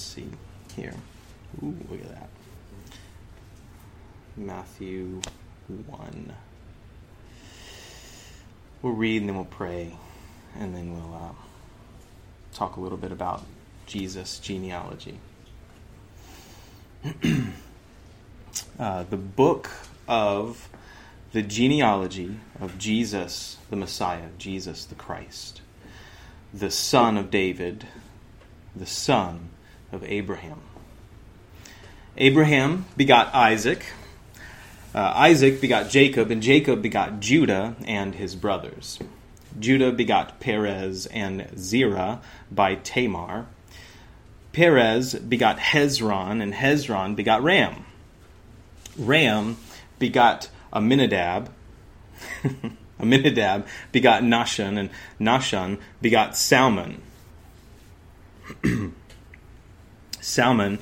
let's see here. Ooh, look at that. Matthew 1. We'll read and then we'll pray, and then we'll uh, talk a little bit about Jesus' genealogy. uh, the book of the genealogy of Jesus, the Messiah, Jesus the Christ, the son of David, the son of Abraham. Abraham begot Isaac. Uh, Isaac begot Jacob, and Jacob begot Judah and his brothers. Judah begot Perez and Zerah by Tamar. Perez begot Hezron, and Hezron begot Ram. Ram begot Amminadab. Amminadab begot Nahshon, and Nahshon begot Salmon. Salmon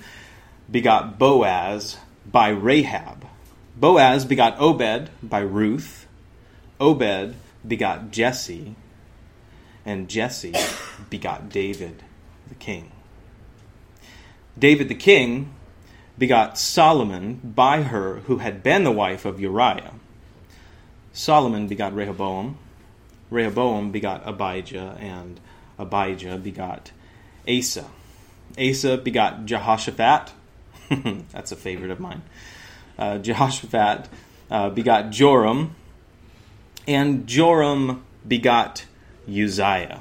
begot Boaz by Rahab. Boaz begot Obed by Ruth. Obed begot Jesse. And Jesse begot David the king. David the king begot Solomon by her who had been the wife of Uriah. Solomon begot Rehoboam. Rehoboam begot Abijah, and Abijah begot Asa. Asa begot Jehoshaphat. That's a favorite of mine. Uh, Jehoshaphat uh, begot Joram, and Joram begot Uzziah.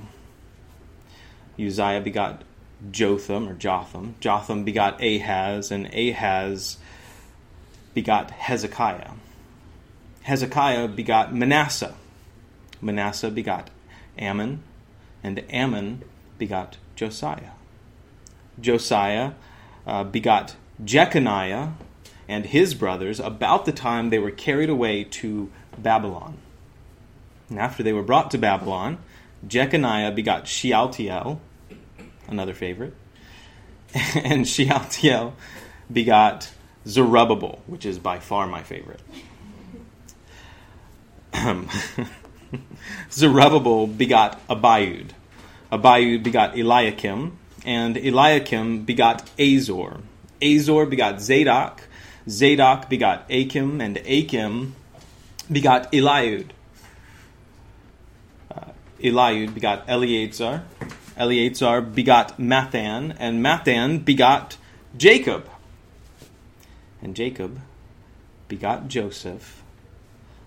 Uzziah begot Jotham or Jotham. Jotham begot Ahaz, and Ahaz begot Hezekiah. Hezekiah begot Manasseh. Manasseh begot Amon, and Amon begot Josiah. Josiah uh, begot Jeconiah and his brothers about the time they were carried away to Babylon. And after they were brought to Babylon, Jeconiah begot Shealtiel, another favorite, and Shealtiel begot Zerubbabel, which is by far my favorite. Zerubbabel begot Abiud. Abiud begot Eliakim, and Eliakim begot Azor. Azor begot Zadok. Zadok begot Achim, and Achim begot Eliud. Uh, Eliud begot Eleazar. Eleazar begot Matthan, and Matthan begot Jacob. And Jacob begot Joseph,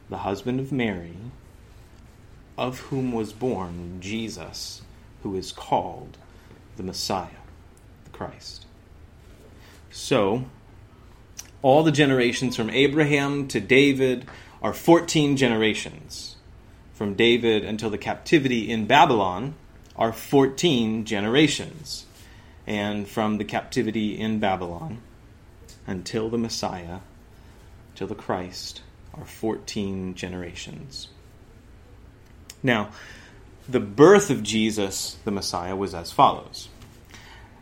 the husband of Mary, of whom was born Jesus, who is called the Messiah, the Christ. So, all the generations from Abraham to David are 14 generations. From David until the captivity in Babylon are 14 generations. And from the captivity in Babylon until the Messiah, till the Christ, are 14 generations. Now, the birth of Jesus, the Messiah, was as follows.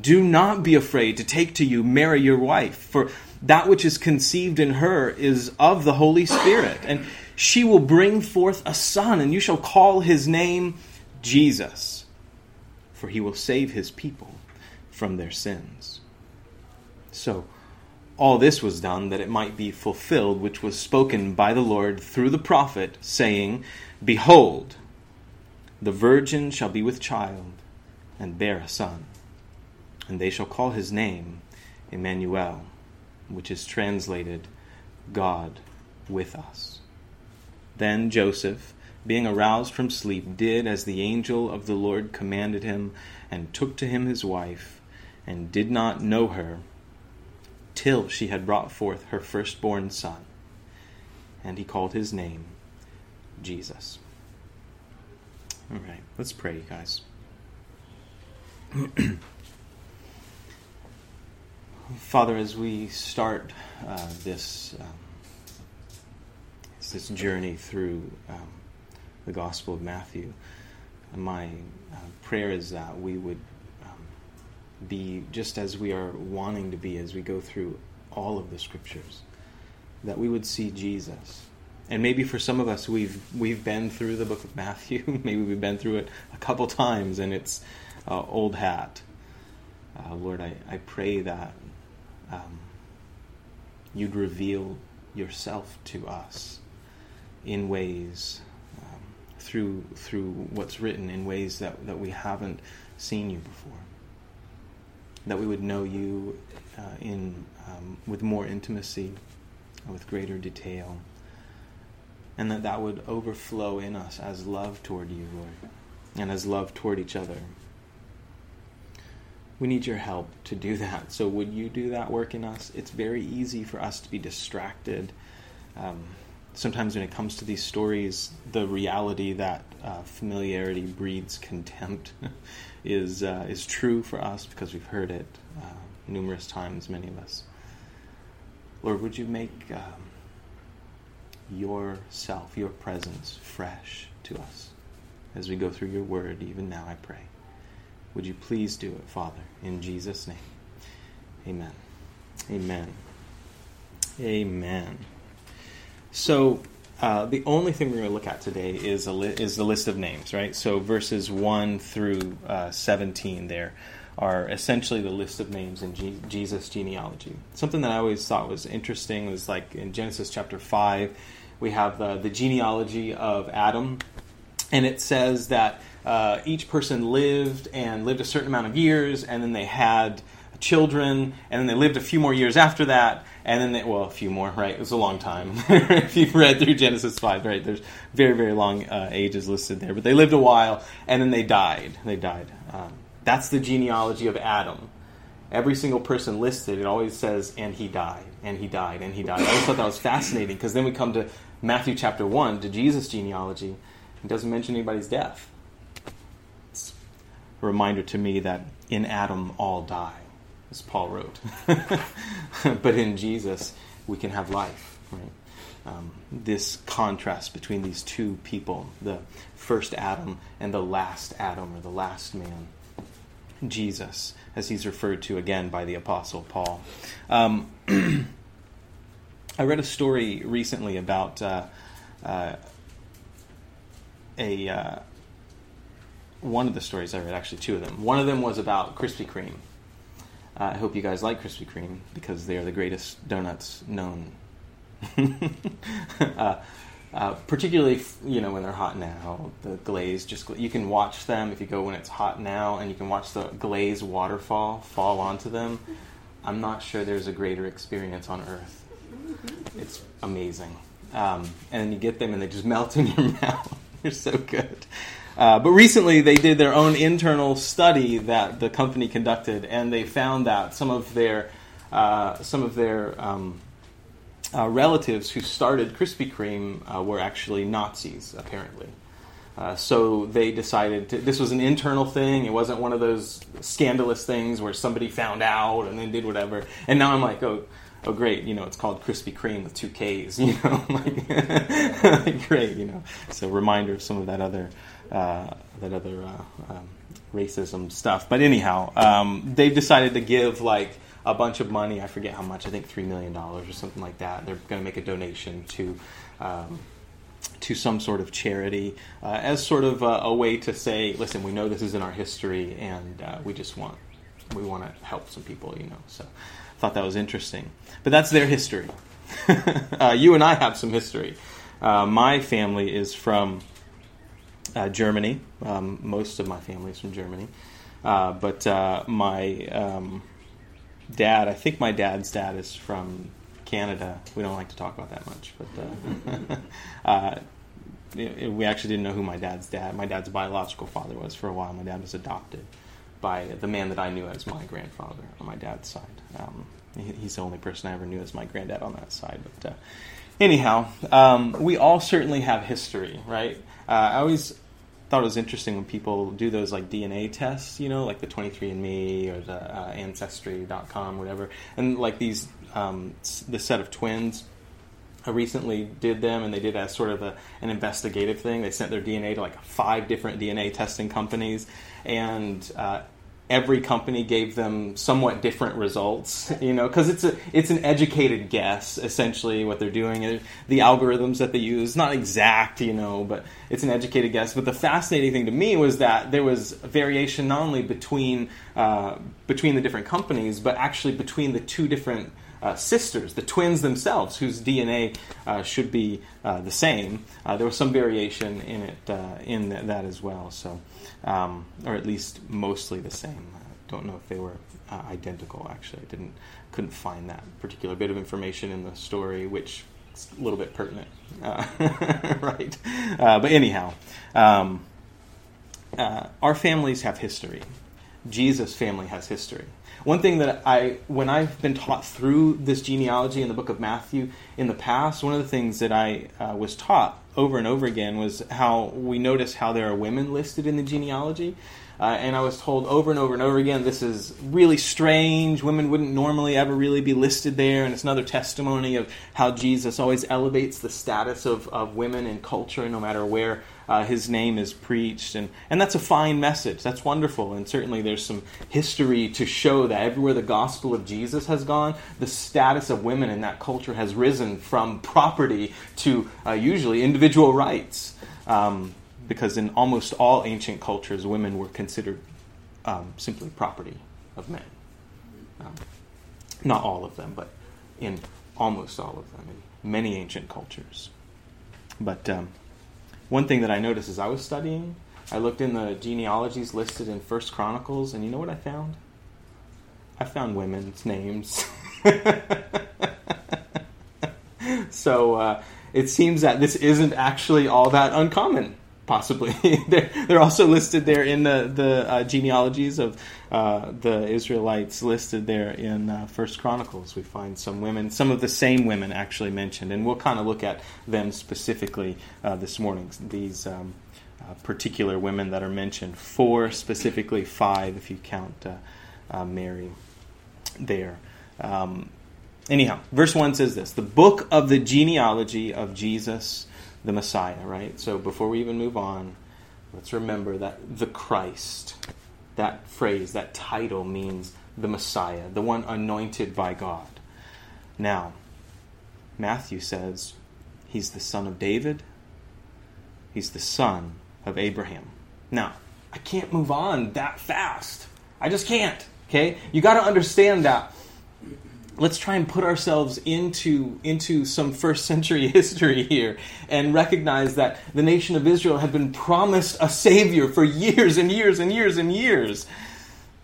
do not be afraid to take to you Mary your wife, for that which is conceived in her is of the Holy Spirit. And she will bring forth a son, and you shall call his name Jesus, for he will save his people from their sins. So, all this was done that it might be fulfilled, which was spoken by the Lord through the prophet, saying, Behold, the virgin shall be with child, and bear a son and they shall call his name Emmanuel, which is translated God with us. Then Joseph, being aroused from sleep, did as the angel of the Lord commanded him, and took to him his wife, and did not know her till she had brought forth her firstborn son. And he called his name Jesus. All right, let's pray, guys. Father, as we start uh, this um, this journey through um, the Gospel of Matthew, my uh, prayer is that we would um, be just as we are wanting to be as we go through all of the Scriptures, that we would see Jesus. And maybe for some of us, we've we've been through the book of Matthew. maybe we've been through it a couple times, and it's uh, old hat. Uh, Lord, I, I pray that um, you'd reveal yourself to us in ways um, through through what's written in ways that, that we haven't seen you before. That we would know you uh, in um, with more intimacy, with greater detail, and that that would overflow in us as love toward you, Lord, and as love toward each other. We need your help to do that. So, would you do that work in us? It's very easy for us to be distracted. Um, sometimes, when it comes to these stories, the reality that uh, familiarity breeds contempt is uh, is true for us because we've heard it uh, numerous times. Many of us. Lord, would you make um, yourself, your presence, fresh to us as we go through your word, even now, I pray. Would you please do it, Father, in Jesus' name? Amen. Amen. Amen. So, uh, the only thing we're going to look at today is, li- is the list of names, right? So, verses 1 through uh, 17 there are essentially the list of names in G- Jesus' genealogy. Something that I always thought was interesting was like in Genesis chapter 5, we have the, the genealogy of Adam, and it says that uh, each person lived and lived a certain amount of years, and then they had children, and then they lived a few more years after that, and then they, well, a few more, right? It was a long time. if you've read through Genesis 5, right, there's very, very long uh, ages listed there, but they lived a while, and then they died. They died. Um, that's the genealogy of Adam. Every single person listed, it always says, and he died, and he died, and he died. I always thought that was fascinating because then we come to Matthew chapter 1, to Jesus' genealogy, it doesn't mention anybody's death a reminder to me that in Adam all die, as Paul wrote. but in Jesus, we can have life, right? Um, this contrast between these two people, the first Adam and the last Adam or the last man, Jesus, as he's referred to again by the Apostle Paul. Um, I read a story recently about uh, uh, a. Uh, one of the stories I read, actually two of them. One of them was about Krispy Kreme. Uh, I hope you guys like Krispy Kreme because they are the greatest donuts known. uh, uh, particularly, you know, when they're hot now, the glaze just you can watch them if you go when it's hot now, and you can watch the glaze waterfall fall onto them. I'm not sure there's a greater experience on earth. It's amazing, um, and then you get them and they just melt in your mouth. They're so good. Uh, but recently, they did their own internal study that the company conducted, and they found that some of their uh, some of their um, uh, relatives who started Krispy Kreme uh, were actually Nazis, apparently. Uh, so they decided to, this was an internal thing. It wasn't one of those scandalous things where somebody found out and then did whatever. And now I'm like, oh, oh great, you know, it's called Krispy Kreme with two K's, you know, like, great, you know. So reminder of some of that other uh, that other uh, um, racism stuff. But anyhow, um, they've decided to give like a bunch of money. I forget how much. I think three million dollars or something like that. They're going to make a donation to. Um, to some sort of charity uh, as sort of a, a, way to say, listen, we know this is in our history, and uh, we just want we want to help some people, you know. So, I thought that was interesting. But that's their history. uh, you and I have some history. My family is from uh, Germany. Um, most of my family is from Germany. Uh, but uh, my um, dad, I think my dad's dad is from Canada. We don't like to talk about that much, but uh, uh, we actually didn't know who my dad's dad, my dad's biological father was for a while. My dad was adopted by the man that I knew as my grandfather on my dad's side. Um, he's the only person I ever knew as my granddad on that side. But uh, anyhow, um, we all certainly have history, right? Uh, I always thought it was interesting when people do those like DNA tests, you know, like the 23andMe or the uh, Ancestry.com, whatever, and like these um, the set of twins. I recently did them, and they did as sort of a, an investigative thing. They sent their DNA to like five different DNA testing companies, and uh, every company gave them somewhat different results you know because it's a it's an educated guess essentially what they're doing. The algorithms that they use not exact you know but it's an educated guess. But the fascinating thing to me was that there was variation not only between uh, between the different companies but actually between the two different uh, sisters, the twins themselves, whose DNA uh, should be uh, the same. Uh, there was some variation in it uh, in that as well. So, um, or at least mostly the same. I don't know if they were uh, identical. Actually, I didn't couldn't find that particular bit of information in the story, which is a little bit pertinent, right? but anyhow. Um, our families have history. Jesus' family has history. One thing that I, when I've been taught through this genealogy in the book of Matthew in the past, one of the things that I uh, was taught over and over again was how we notice how there are women listed in the genealogy. Uh, and I was told over and over and over again, this is really strange. Women wouldn't normally ever really be listed there. And it's another testimony of how Jesus always elevates the status of, of women in culture, no matter where uh, his name is preached. And, and that's a fine message. That's wonderful. And certainly there's some history to show that everywhere the gospel of Jesus has gone, the status of women in that culture has risen from property to uh, usually individual rights. Um, because in almost all ancient cultures, women were considered um, simply property of men. Um, not all of them, but in almost all of them, in many ancient cultures. But um, one thing that I noticed as I was studying, I looked in the genealogies listed in First Chronicles, and you know what I found? I found women's names. so uh, it seems that this isn't actually all that uncommon. Possibly, they're, they're also listed there in the the uh, genealogies of uh, the Israelites listed there in uh, First Chronicles. We find some women, some of the same women actually mentioned, and we'll kind of look at them specifically uh, this morning. These um, uh, particular women that are mentioned, four specifically, five if you count uh, Mary there. Um, anyhow, verse one says this: the book of the genealogy of Jesus the Messiah, right? So before we even move on, let's remember that the Christ, that phrase, that title means the Messiah, the one anointed by God. Now, Matthew says he's the son of David, he's the son of Abraham. Now, I can't move on that fast. I just can't. Okay? You got to understand that let's try and put ourselves into into some first century history here and recognize that the nation of Israel had been promised a savior for years and years and years and years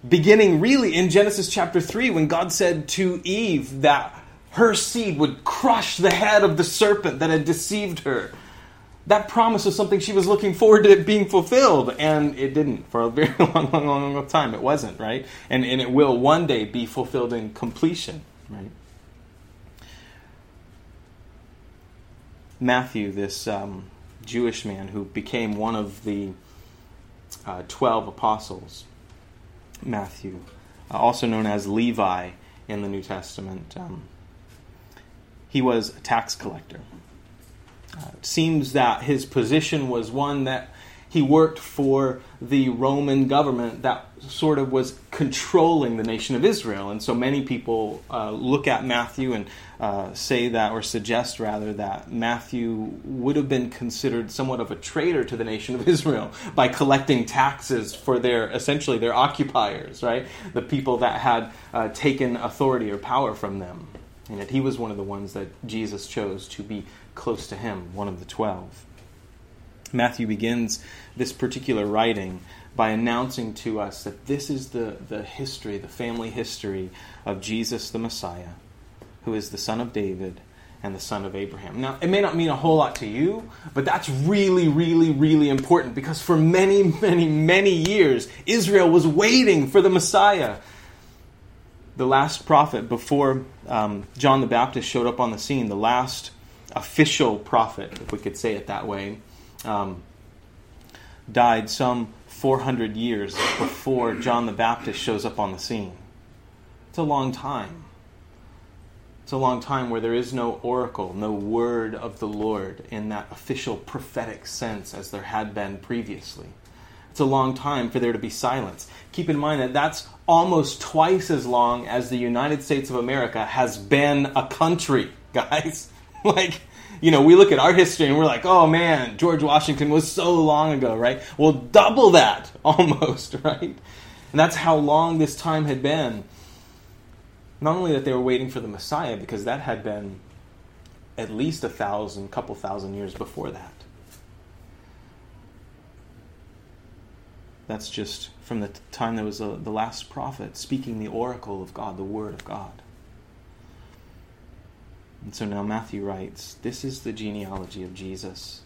beginning really in Genesis chapter 3 when God said to Eve that her seed would crush the head of the serpent that had deceived her that promise was something she was looking forward to it being fulfilled, and it didn't for a very long, long, long, long time. It wasn't, right? And, and it will one day be fulfilled in completion. Right? Matthew, this um, Jewish man who became one of the uh, 12 apostles, Matthew, uh, also known as Levi in the New Testament, um, he was a tax collector. Uh, it seems that his position was one that he worked for the Roman government that sort of was controlling the nation of Israel. And so many people uh, look at Matthew and uh, say that, or suggest rather, that Matthew would have been considered somewhat of a traitor to the nation of Israel by collecting taxes for their, essentially, their occupiers, right? The people that had uh, taken authority or power from them. And that he was one of the ones that Jesus chose to be close to him, one of the twelve. Matthew begins this particular writing by announcing to us that this is the, the history, the family history of Jesus the Messiah, who is the son of David and the son of Abraham. Now, it may not mean a whole lot to you, but that's really, really, really important because for many, many, many years, Israel was waiting for the Messiah. The last prophet before um, John the Baptist showed up on the scene, the last official prophet, if we could say it that way, um, died some 400 years before John the Baptist shows up on the scene. It's a long time. It's a long time where there is no oracle, no word of the Lord in that official prophetic sense as there had been previously. It's a long time for there to be silence. Keep in mind that that's almost twice as long as the United States of America has been a country, guys. like, you know, we look at our history and we're like, oh man, George Washington was so long ago, right? Well, double that almost, right? And that's how long this time had been. Not only that they were waiting for the Messiah, because that had been at least a thousand, couple thousand years before that. That's just from the time there was a, the last prophet speaking the oracle of God, the word of God. And so now Matthew writes this is the genealogy of Jesus,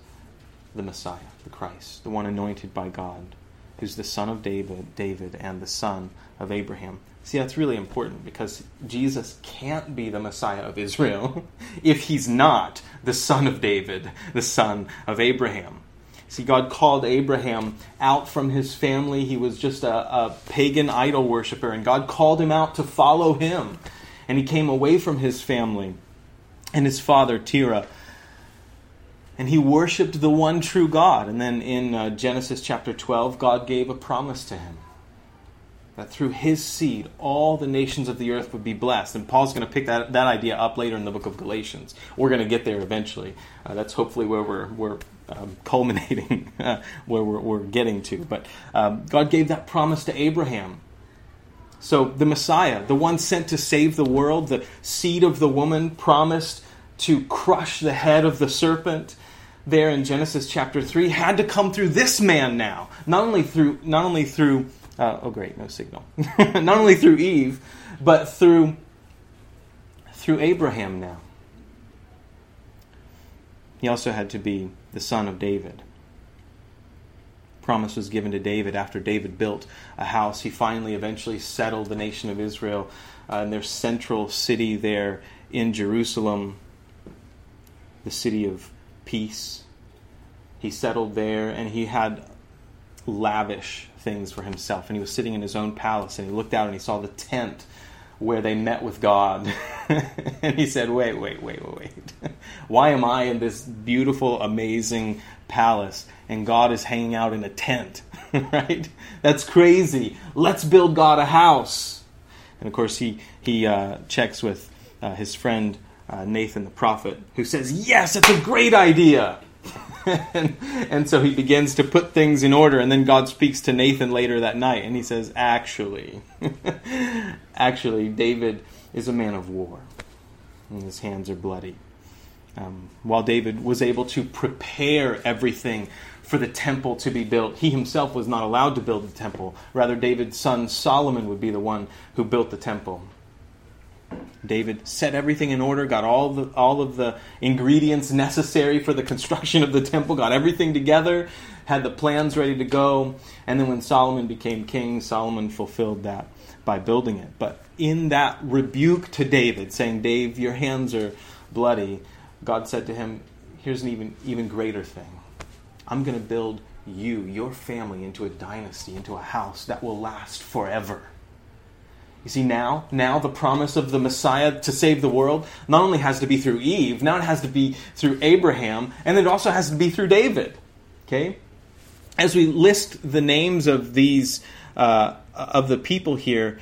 the Messiah, the Christ, the one anointed by God, who's the son of David, David and the son of Abraham. See, that's really important because Jesus can't be the Messiah of Israel if he's not the son of David, the son of Abraham. See, God called Abraham out from his family. He was just a, a, pagan idol worshiper, and God called him out to follow him. And he came away from his family and his father, Terah. And he worshiped the one true God. And then in uh, Genesis chapter 12, God gave a promise to him that through his seed all the nations of the earth would be blessed. And Paul's going to pick that, that idea up later in the book of Galatians. We're going to get there eventually. Uh, that's hopefully where we're, we're um, culminating, uh, where we're, we're, getting to. But um, God gave that promise to Abraham. So the Messiah, the one sent to save the world, the seed of the woman promised to crush the head of the serpent there in Genesis chapter 3 had to come through this man now. Not only through not only through uh, oh great no signal. Not only through Eve but through through Abraham now. He also had to be the son of David. Promise was given to David after David built a house. He finally, eventually settled the nation of Israel uh, in their central city there in Jerusalem, the city of peace. He settled there and he had lavish things for himself. And he was sitting in his own palace and he looked out and he saw the tent where they met with God. and he said, Wait, wait, wait, wait, wait. Why am I in this beautiful, amazing palace and God is hanging out in a tent? right? That's crazy. Let's build God a house. And of course, he, he uh, checks with uh, his friend uh, Nathan the prophet, who says, Yes, it's a great idea. and, and so he begins to put things in order. And then God speaks to Nathan later that night, and he says, Actually, actually, David is a man of war, and his hands are bloody. Um, while David was able to prepare everything for the temple to be built, he himself was not allowed to build the temple. Rather, David's son Solomon would be the one who built the temple. David set everything in order, got all the all of the ingredients necessary for the construction of the temple, got everything together, had the plans ready to go, and then when Solomon became king, Solomon fulfilled that by building it. But in that rebuke to David, saying, "Dave, your hands are bloody," God said to him, "Here's an even even greater thing. I'm going to build you, your family into a dynasty, into a house that will last forever." You see, now, now the promise of the Messiah to save the world not only has to be through Eve, now it has to be through Abraham, and it also has to be through David. Okay? As we list the names of these, uh, of the people here,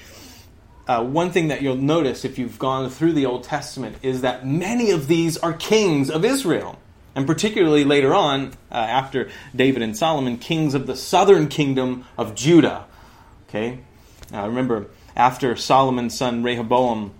uh, one thing that you'll notice if you've gone through the Old Testament is that many of these are kings of Israel. And particularly later on, uh, after David and Solomon, kings of the southern kingdom of Judah. Okay? Now remember, after Solomon's son Rehoboam,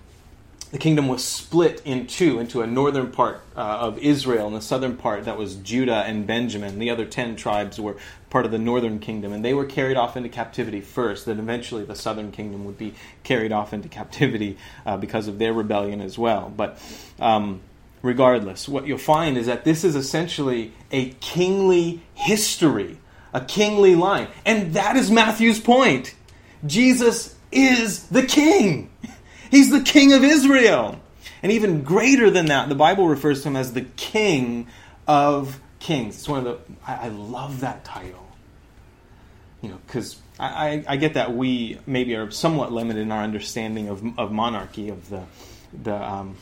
the kingdom was split in two into a northern part uh, of Israel and the southern part that was Judah and Benjamin. The other ten tribes were part of the northern kingdom, and they were carried off into captivity first. Then eventually the southern kingdom would be carried off into captivity uh, because of their rebellion as well. But um, regardless, what you'll find is that this is essentially a kingly history, a kingly line. And that is Matthew's point. Jesus is the king. He's the king of Israel. And even greater than that, the Bible refers to him as the king of kings. It's one of the, I, I love that title. you know, because I, I, get that we maybe are somewhat limited in our understanding of, of monarchy, of the the um,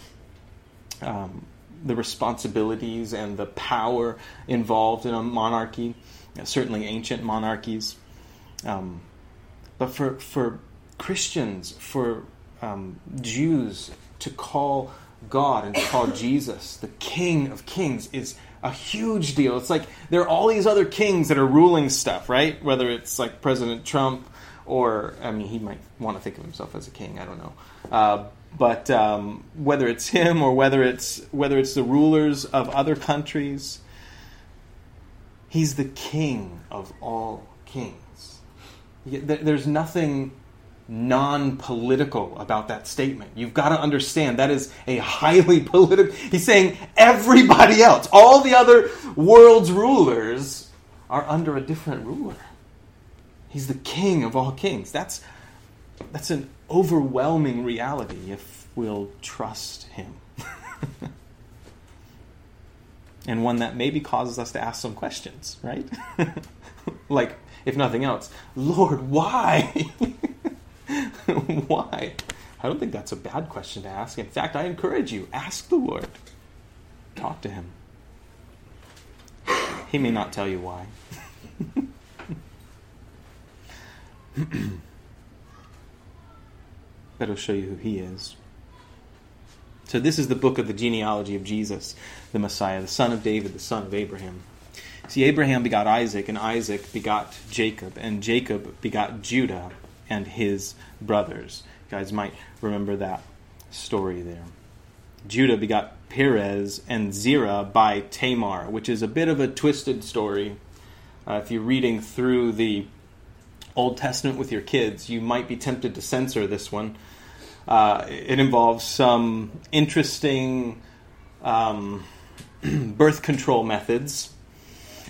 um, the responsibilities and the power involved in a monarchy. certainly, ancient monarchies. Um, but for for Christians, for um, Jews to call God and to call Jesus the King of Kings is a huge deal. It's like there are all these other kings that are ruling stuff, right? Whether it's like President Trump or, I mean, he might want to think of himself as a king. I don't know. Uh, but um, whether it's him or whether it's whether it's the rulers of other countries, he's the king of all kings. There's nothing non political about that statement. You've got to understand that is a highly political. He's saying everybody else, all the other world's rulers, are under a different ruler. He's the king of all kings. That's, that's an overwhelming reality if we'll trust him. and one that maybe causes us to ask some questions, right? like, if nothing else, Lord, why? Why? I don't think that's a bad question to ask. In fact, I encourage you ask the Lord. Talk to him. He may not tell you why. He'll show you who he is. So, this is the book of the genealogy of Jesus, the Messiah, the son of David, the son of Abraham. See, Abraham begot Isaac, and Isaac begot Jacob, and Jacob begot Judah and his brothers. You guys might remember that story there. Judah begot Perez and Zerah by Tamar, which is a bit of a twisted story. Uh, if you're reading through the Old Testament with your kids, you might be tempted to censor this one. Uh, it involves some interesting um, birth control methods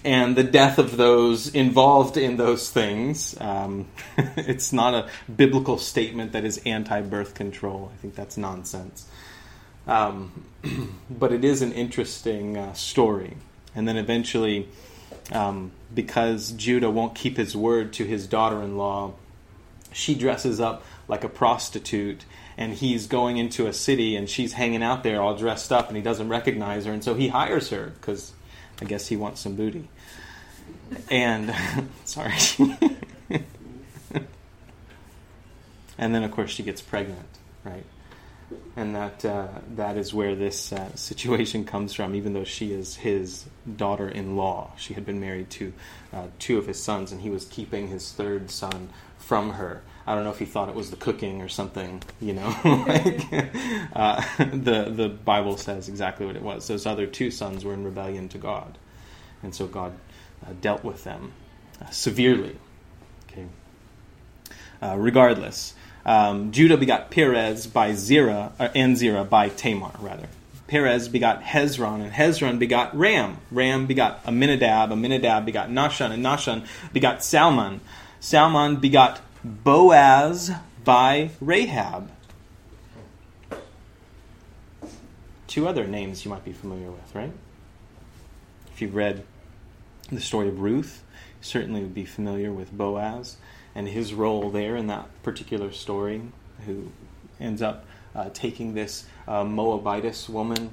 and the death of those involved in those things. Um, it's not a biblical statement that is anti birth control. I think that's nonsense. Um, but it is an interesting uh, story. And then eventually, um, because Judah won't keep his word to his daughter in law, she dresses up like a prostitute and he's going into a city and she's hanging out there all dressed up and he doesn't recognize her and so he hires her because I guess he wants some booty. And sorry. and then of course she gets pregnant, right? And that uh, that is where this uh, situation comes from. Even though she is his daughter-in-law, she had been married to uh, two of his sons, and he was keeping his third son from her. I don't know if he thought it was the cooking or something, you know. like, uh, the the Bible says exactly what it was. Those other two sons were in rebellion to God, and so God uh, dealt with them uh, severely. Okay. Uh, regardless, um, Judah begot Perez by Zerah uh, and Zerah by Tamar rather. Perez begot Hezron, and Hezron begot Ram. Ram begot Amminadab, Amminadab begot Nahshon, and Nahshon begot Salmon. Salmon begot Boaz by Rahab. Two other names you might be familiar with, right? If you've read the story of Ruth, certainly would be familiar with Boaz and his role there in that particular story, who ends up uh, taking this uh, Moabitess woman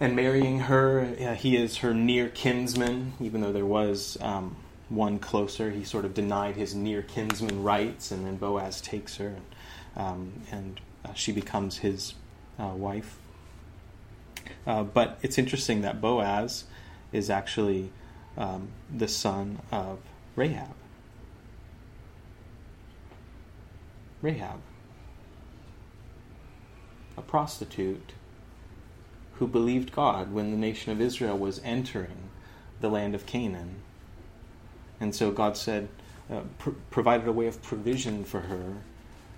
and marrying her. Uh, he is her near kinsman, even though there was um, one closer. He sort of denied his near kinsman rights, and then Boaz takes her, and, um, and uh, she becomes his uh, wife. Uh, but it's interesting that Boaz is actually um, the son of Rahab. Rahab, a prostitute who believed God when the nation of Israel was entering the land of Canaan and so God said, uh, pr- provided a way of provision for her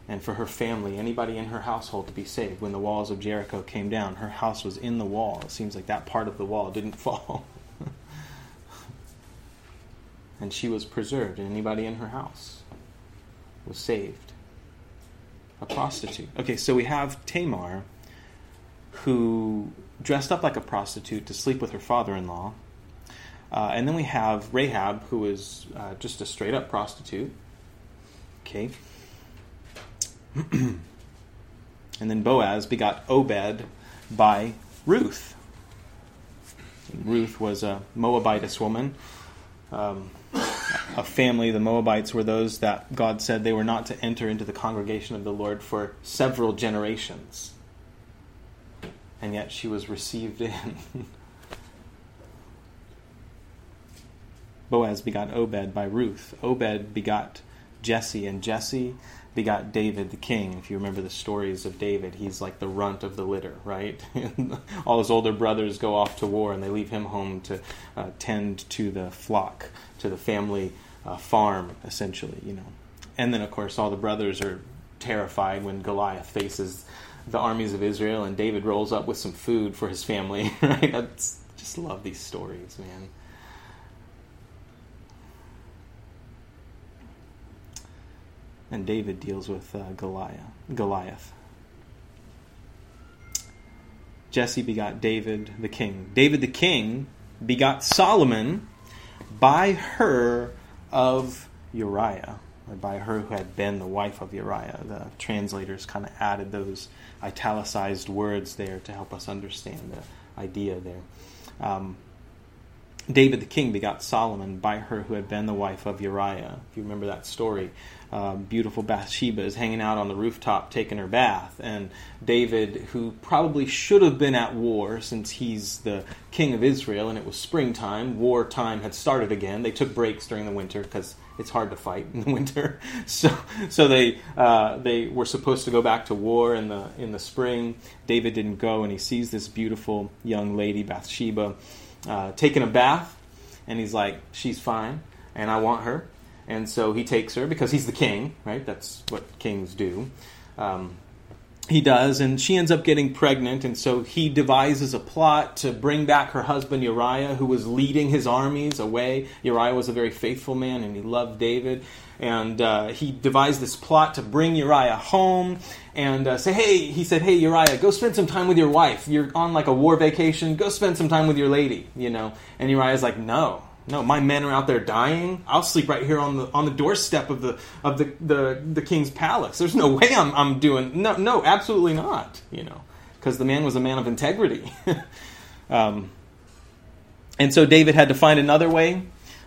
and for her family, anybody in her household to be saved. When the walls of Jericho came down, her house was in the wall. It seems like that part of the wall didn't fall. and she was preserved, and anybody in her house was saved. A prostitute. Okay, so we have Tamar, who dressed up like a prostitute to sleep with her father in law Uh, and then we have Rahab, who is uh, just a straight up prostitute. Okay. and then Boaz begot Obed by Ruth. Ruth was a Moabitess woman. Um, a family, the Moabites were those that God said they were not to enter into the congregation of the Lord for several generations. And yet she was received in. Boaz begot Obed by Ruth. Obed begot Jesse, and Jesse begot David the king. If you remember the stories of David, he's like the runt of the litter, right? All his older brothers go off to war, and they leave him home to uh, tend to the flock, to the family uh, farm, essentially, you know. And then, of course, all the brothers are terrified when Goliath faces the armies of Israel, and David rolls up with some food for his family, right? That's just love these stories, man. And David deals with uh, Goliath. Goliath. Jesse begot David the king. David the king begot Solomon by her of Uriah, or by her who had been the wife of Uriah. The translators kind of added those italicized words there to help us understand the idea there. Um, David the king begot Solomon by her who had been the wife of Uriah. If you remember that story, uh, beautiful Bathsheba is hanging out on the rooftop taking her bath, and David, who probably should have been at war since he's the king of Israel and it was springtime, war time had started again. They took breaks during the winter because it's hard to fight in the winter, so so they uh, they were supposed to go back to war in the in the spring. David didn't go, and he sees this beautiful young lady Bathsheba uh, taking a bath, and he's like, "She's fine, and I want her." And so he takes her because he's the king, right? That's what kings do. Um, he does, and she ends up getting pregnant, and so he devises a plot to bring back her husband Uriah, who was leading his armies away. Uriah was a very faithful man, and he loved David. And uh, he devised this plot to bring Uriah home and uh, say, hey, he said, hey, Uriah, go spend some time with your wife. You're on like a war vacation. Go spend some time with your lady, you know. And Uriah's like, no, no, my men are out there dying. I'll sleep right here on the on the doorstep of the of the the, the king's palace. There's no way I'm I'm doing no no absolutely not. You know, because the man was a man of integrity. um, and so David had to find another way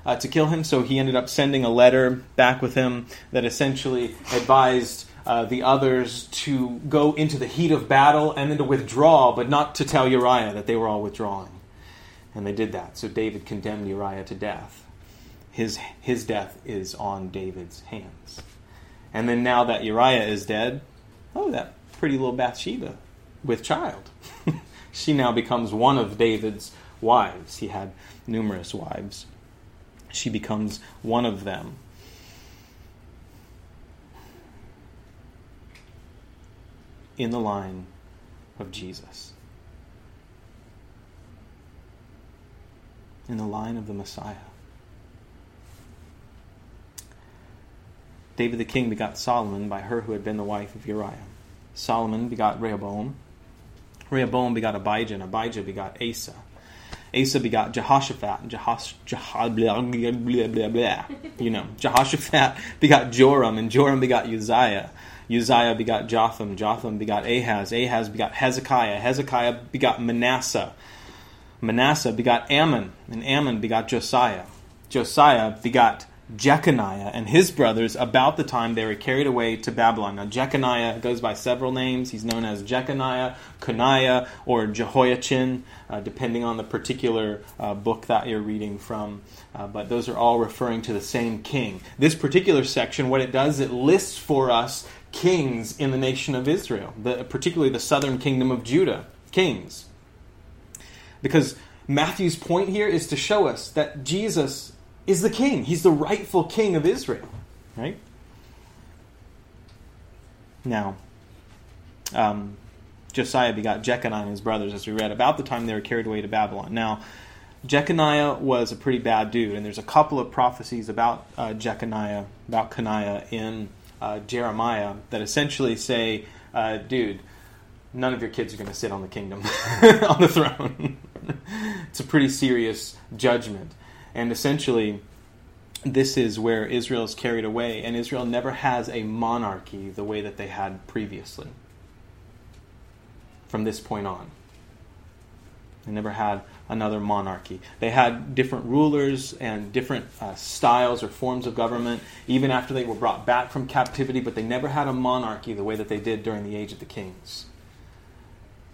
uh, to kill him. So he ended up sending a letter back with him that essentially advised. Uh, the others to go into the heat of battle and then to withdraw, but not to tell Uriah that they were all withdrawing. And they did that. So David condemned Uriah to death. His, his death is on David's hands. And then now that Uriah is dead, oh, that pretty little Bathsheba with child. she now becomes one of David's wives. He had numerous wives. She becomes one of them. In the line of Jesus. In the line of the Messiah. David the king begot Solomon by her who had been the wife of Uriah. Solomon begot Rehoboam. Rehoboam begot Abijah, and Abijah begot Asa. Asa begot Jehoshaphat, and Jehosh, Jeho- blah, blah, blah, blah, blah. You know, Jehoshaphat begot Joram, and Joram begot Uzziah. Uzziah begot Jotham, Jotham begot Ahaz, Ahaz begot Hezekiah, Hezekiah begot Manasseh, Manasseh begot Amon, and Amon begot Josiah. Josiah begot Jeconiah and his brothers about the time they were carried away to Babylon. Now, Jeconiah goes by several names. He's known as Jeconiah, Coniah, or Jehoiachin, uh, depending on the particular uh, book that you're reading from. Uh, but those are all referring to the same king. This particular section, what it does, it lists for us kings in the nation of Israel, the, particularly the southern kingdom of Judah, kings. Because Matthew's point here is to show us that Jesus is the king. He's the rightful king of Israel, right? Now, um, Josiah begot Jeconiah and his brothers, as we read, about the time they were carried away to Babylon. Now, Jeconiah was a pretty bad dude, and there's a couple of prophecies about uh, Jeconiah, about Coniah in uh, Jeremiah that essentially say, uh, dude, none of your kids are going to sit on the kingdom, on the throne. it's a pretty serious judgment. And essentially, this is where Israel is carried away, and Israel never has a monarchy the way that they had previously. From this point on, they never had another monarchy. They had different rulers and different uh, styles or forms of government, even after they were brought back from captivity, but they never had a monarchy the way that they did during the age of the kings.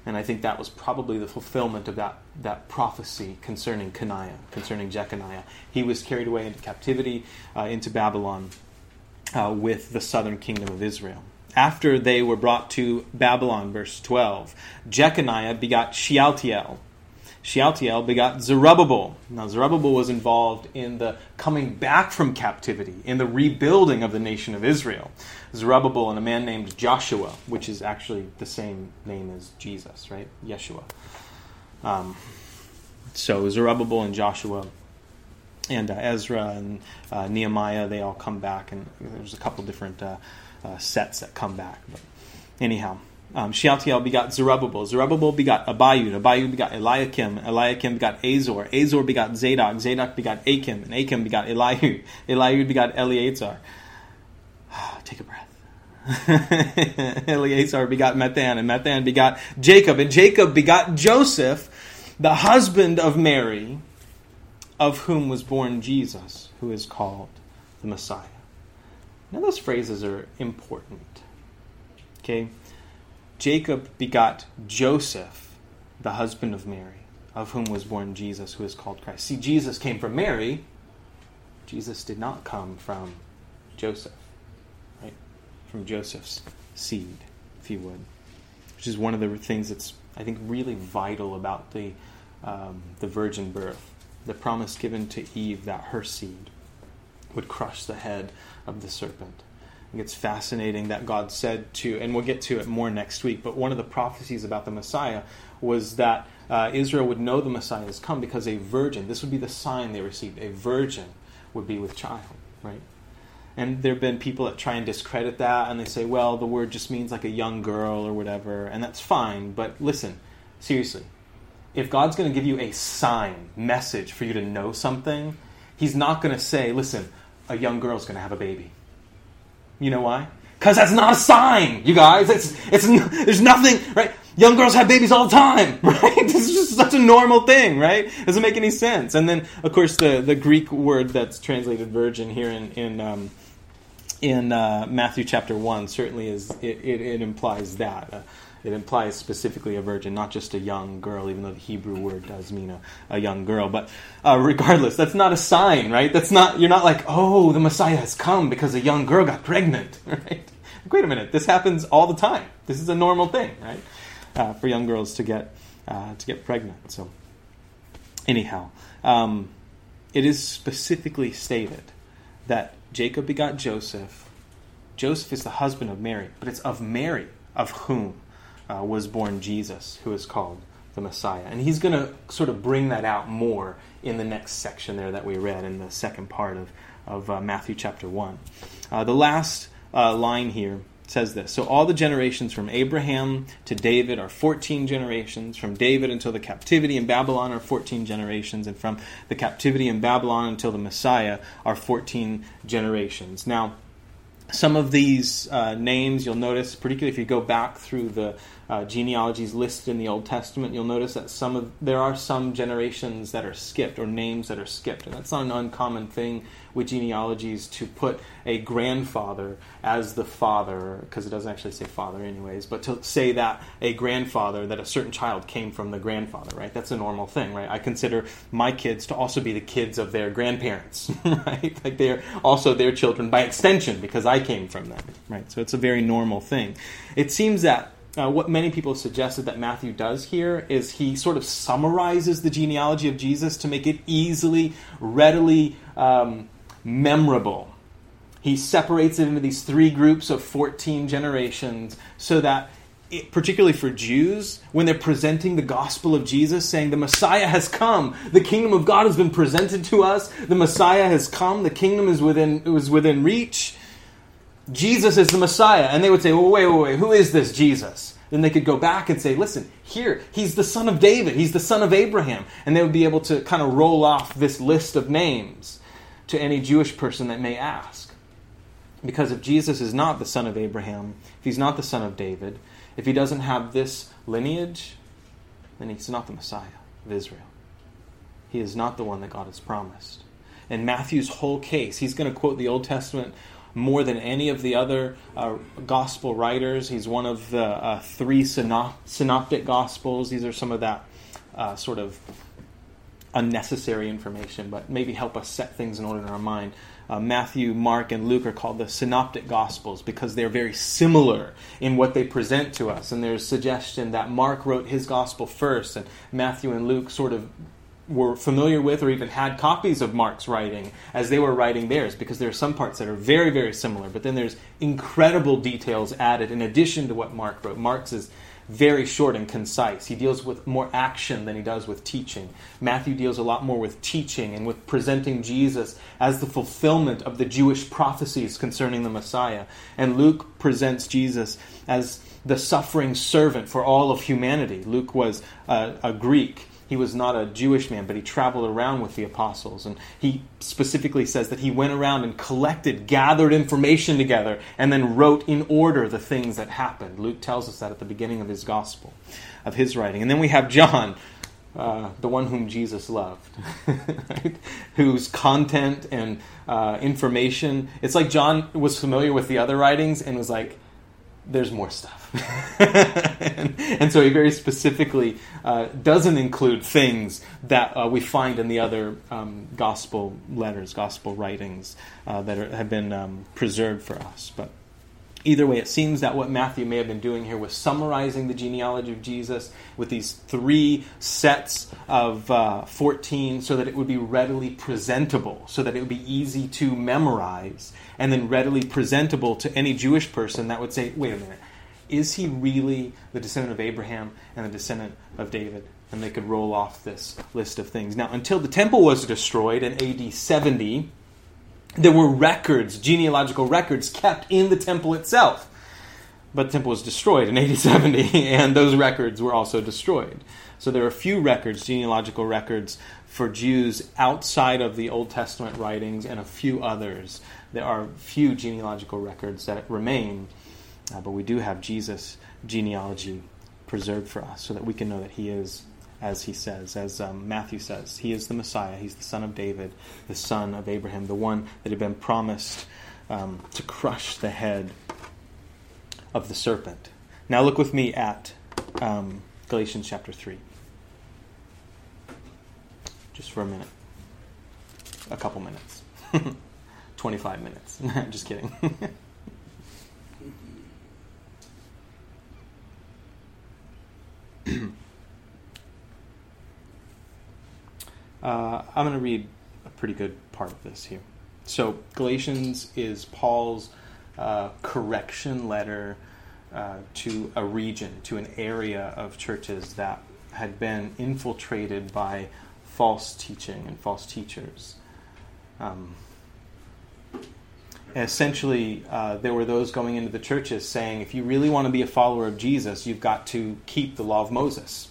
And I think that was probably the fulfillment of that, that prophecy concerning Coniah, concerning Jeconiah. He was carried away into captivity, uh, into Babylon, uh, with the southern kingdom of Israel. After they were brought to Babylon, verse 12, Jeconiah begot Shealtiel. Shealtiel begot Zerubbabel. Now, Zerubbabel was involved in the coming back from captivity, in the rebuilding of the nation of Israel. Zerubbabel and a man named Joshua, which is actually the same name as Jesus, right? Yeshua. Um, so, Zerubbabel and Joshua and uh, Ezra and uh, Nehemiah, they all come back, and there's a couple different uh, uh sets that come back. But anyhow, um, Shealtiel begot Zerubbabel. Zerubbabel begot Abiud. Abiud begot Eliakim. Eliakim begot Azor. Azor begot Zadok. Zadok begot Achim. And Achim begot Eliud. Eliud begot Eleazar. Take a breath. Eleazar begot Matthan. And Matthan begot Jacob. And Jacob begot Joseph, the husband of Mary, of whom was born Jesus, who is called the Messiah. Now, those phrases are important. Okay? Jacob begot Joseph, the husband of Mary, of whom was born Jesus, who is called Christ. See, Jesus came from Mary. Jesus did not come from Joseph, right? From Joseph's seed, if you would. Which is one of the things that's, I think, really vital about the, um, the virgin birth. The promise given to Eve that her seed would crush the head of the serpent it's fascinating that God said to, and we'll get to it more next week, but one of the prophecies about the Messiah was that uh, Israel would know the Messiah has come because a virgin, this would be the sign they received, a virgin would be with child, right? And there have been people that try and discredit that, and they say, well, the word just means like a young girl or whatever, and that's fine, but listen, seriously, if God's going to give you a sign, message for you to know something, He's not going to say, listen, a young girl's going to have a baby you know why? Because that's not a sign, you guys. It's, it's, there's nothing, right? Young girls have babies all the time, right? This is just such a normal thing, right? Doesn't make any sense. And then, of course, the, the Greek word that's translated virgin here in, in, um, in uh, Matthew chapter 1 certainly is, it, it, it implies that. Uh, it implies specifically a virgin, not just a young girl, even though the Hebrew word does mean a, a young girl. But uh, regardless, that's not a sign, right? That's not you're not like, oh, the Messiah has come because a young girl got pregnant, right? Wait a minute, this happens all the time. This is a normal thing, right? Uh, for young girls to get uh, to get pregnant. So, anyhow, um, it is specifically stated that Jacob begot Joseph. Joseph is the husband of Mary, but it's of Mary of whom uh, was born Jesus, who is called the Messiah. And he's going to sort of bring that out more in the next section there that we read in the second part of, of uh, Matthew chapter 1. Uh, the last uh, line here says this So all the generations from Abraham to David are 14 generations. From David until the captivity in Babylon are 14 generations. And from the captivity in Babylon until the Messiah are 14 generations. Now, some of these uh, names you'll notice, particularly if you go back through the uh, genealogies listed in the Old Testament, you'll notice that some of there are some generations that are skipped or names that are skipped, and that's not an uncommon thing with genealogies to put a grandfather as the father, because it doesn't actually say father, anyways, but to say that a grandfather that a certain child came from the grandfather, right? That's a normal thing, right? I consider my kids to also be the kids of their grandparents, right? Like they're also their children by extension because I came from them, right? So it's a very normal thing. It seems that uh, what many people have suggested that Matthew does here is he sort of summarizes the genealogy of Jesus to make it easily, readily um, memorable. He separates it into these three groups of 14 generations so that, it, particularly for Jews, when they're presenting the gospel of Jesus, saying, The Messiah has come, the kingdom of God has been presented to us, the Messiah has come, the kingdom is within, is within reach. Jesus is the Messiah. And they would say, well, wait, wait, wait, who is this Jesus? then they could go back and say, listen, here, he's the son of David, he's the son of Abraham. And they would be able to kind of roll off this list of names to any Jewish person that may ask. Because if Jesus is not the son of Abraham, if he's not the son of David, if he doesn't have this lineage, then he's not the Messiah of Israel. He is not the one that God has promised. In Matthew's whole case, he's going to quote the Old Testament more than any of the other uh, gospel writers. He's one of the uh, three synop- synoptic gospels. These are some of that uh, sort of unnecessary information, but maybe help us set things in order in our mind. Uh, Matthew, Mark, and Luke are called the synoptic gospels because they're very similar in what they present to us. And there's suggestion that Mark wrote his gospel first, and Matthew and Luke sort of were familiar with or even had copies of Mark's writing as they were writing theirs because there are some parts that are very, very similar, but then there's incredible details added in addition to what Mark wrote. Mark's is very short and concise. He deals with more action than he does with teaching. Matthew deals a lot more with teaching and with presenting Jesus as the fulfillment of the Jewish prophecies concerning the Messiah. And Luke presents Jesus as the suffering servant for all of humanity. Luke was a, a Greek he was not a Jewish man, but he traveled around with the apostles. And he specifically says that he went around and collected, gathered information together, and then wrote in order the things that happened. Luke tells us that at the beginning of his gospel, of his writing. And then we have John, uh, the one whom Jesus loved, right? whose content and uh, information, it's like John was familiar with the other writings and was like, there's more stuff. and, and, so he very specifically uh, doesn't include things that uh, we find in the other um, gospel letters, gospel writings uh, that are, have been um, preserved for us. But Either way, it seems that what Matthew may have been doing here was summarizing the genealogy of Jesus with these three sets of uh, 14 so that it would be readily presentable, so that it would be easy to memorize, and then readily presentable to any Jewish person that would say, wait a minute, is he really the descendant of Abraham and the descendant of David? And they could roll off this list of things. Now, until the temple was destroyed in AD 70, there were records, genealogical records, kept in the temple itself. But the temple was destroyed in AD 70, and those records were also destroyed. So there are a few records, genealogical records, for Jews outside of the Old Testament writings and a few others. There are few genealogical records that remain, uh, but we do have Jesus' genealogy preserved for us so that we can know that he is as he says, as um, Matthew says. He is the Messiah. He's the son of David, the son of Abraham, the one that had been promised um, to crush the head of the serpent. Now look with me at um, Galatians chapter 3. Just for a minute. A couple minutes. 25 minutes. Just kidding. Uh, I'm going to read a pretty good part of this here. So, Galatians is Paul's uh, correction letter uh, to a region, to an area of churches that had been infiltrated by false teaching and false teachers. Um, essentially, uh, there were those going into the churches saying, if you really want to be a follower of Jesus, you've got to keep the law of Moses.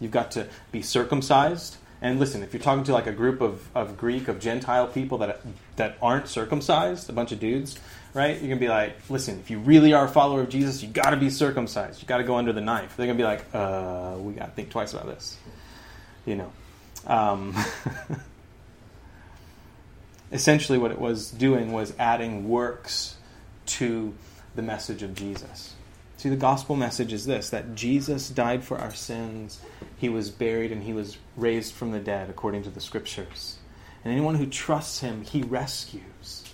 You've got to be circumcised and listen, if you're talking to like a group of, of Greek, of Gentile people that that aren't circumcised, a bunch of dudes, right? You're gonna be like, listen, if you really are a follower of Jesus, you got to be circumcised. You got to go under the knife. They're gonna be like, uh, we got to think twice about this, you know. Um, essentially, what it was doing was adding works to the message of Jesus. See, the gospel message is this that Jesus died for our sins, he was buried, and he was raised from the dead, according to the scriptures. And anyone who trusts him, he rescues.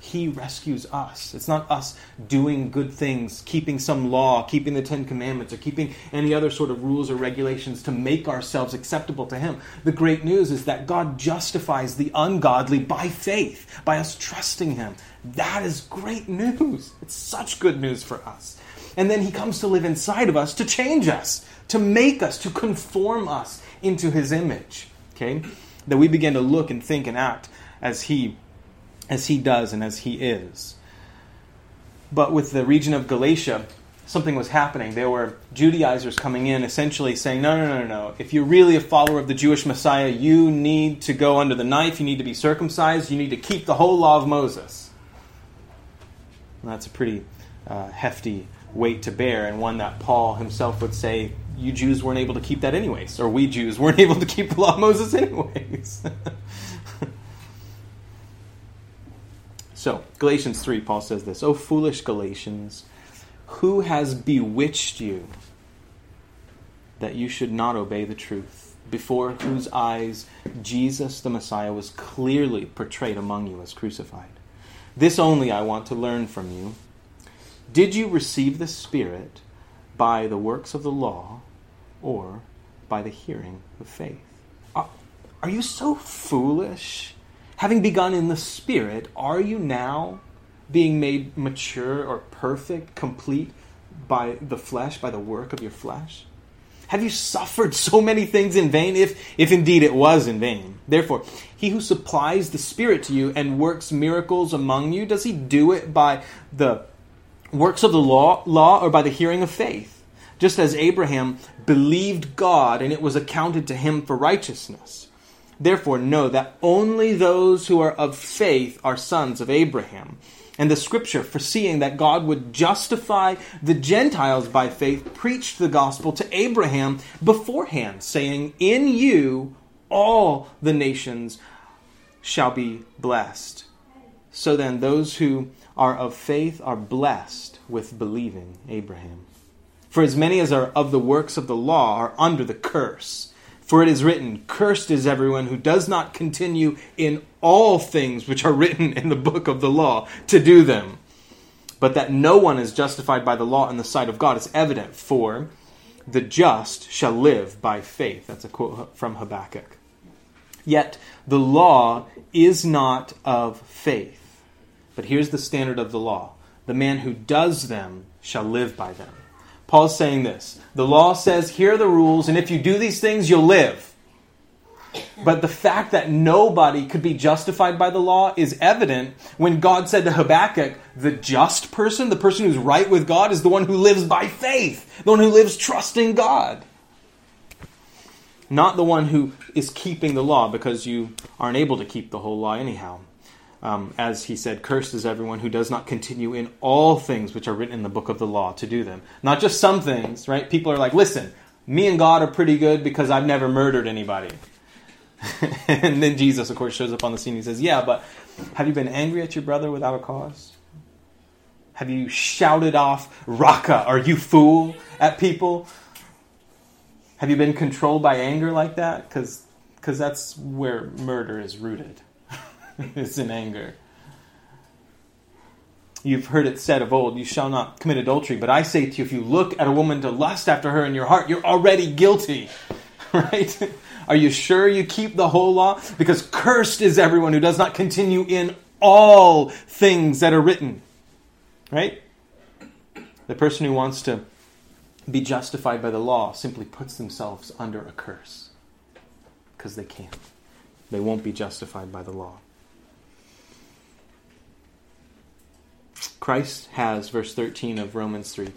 He rescues us. It's not us doing good things, keeping some law, keeping the Ten Commandments, or keeping any other sort of rules or regulations to make ourselves acceptable to Him. The great news is that God justifies the ungodly by faith, by us trusting Him. That is great news. It's such good news for us. And then he comes to live inside of us to change us, to make us, to conform us into his image. Okay? That we begin to look and think and act as he as he does and as he is. But with the region of Galatia, something was happening. There were Judaizers coming in essentially saying, no, no, no, no. If you're really a follower of the Jewish Messiah, you need to go under the knife, you need to be circumcised, you need to keep the whole law of Moses. And that's a pretty uh, hefty weight to bear, and one that Paul himself would say, you Jews weren't able to keep that anyways, or we Jews weren't able to keep the law of Moses anyways. so, Galatians 3, Paul says this, O foolish Galatians, who has bewitched you that you should not obey the truth, before whose eyes Jesus the Messiah was clearly portrayed among you as crucified? This only I want to learn from you. Did you receive the Spirit by the works of the law or by the hearing of faith? Are, are you so foolish? Having begun in the Spirit, are you now being made mature or perfect, complete by the flesh, by the work of your flesh? Have you suffered so many things in vain, if, if indeed it was in vain? Therefore, he who supplies the Spirit to you and works miracles among you, does he do it by the works of the law, law or by the hearing of faith? Just as Abraham believed God and it was accounted to him for righteousness. Therefore, know that only those who are of faith are sons of Abraham. And the scripture, foreseeing that God would justify the Gentiles by faith, preached the gospel to Abraham beforehand, saying, In you all the nations shall be blessed. So then, those who are of faith are blessed with believing Abraham. For as many as are of the works of the law are under the curse. For it is written, Cursed is everyone who does not continue in all things which are written in the book of the law to do them. But that no one is justified by the law in the sight of God is evident, for the just shall live by faith. That's a quote from Habakkuk. Yet the law is not of faith. But here's the standard of the law the man who does them shall live by them. Paul's saying this. The law says, here are the rules, and if you do these things, you'll live. But the fact that nobody could be justified by the law is evident when God said to Habakkuk, the just person, the person who's right with God, is the one who lives by faith, the one who lives trusting God. Not the one who is keeping the law because you aren't able to keep the whole law anyhow. Um, as he said, cursed is everyone who does not continue in all things which are written in the book of the law to do them. Not just some things, right? People are like, listen, me and God are pretty good because I've never murdered anybody. and then Jesus, of course, shows up on the scene. He says, Yeah, but have you been angry at your brother without a cause? Have you shouted off, Raca, are you fool, at people? Have you been controlled by anger like that? Because that's where murder is rooted. it's in anger. You've heard it said of old, you shall not commit adultery. But I say to you, if you look at a woman to lust after her in your heart, you're already guilty. Right? Are you sure you keep the whole law? Because cursed is everyone who does not continue in all things that are written. Right? The person who wants to be justified by the law simply puts themselves under a curse because they can't. They won't be justified by the law. Christ has, verse 13 of Romans 3,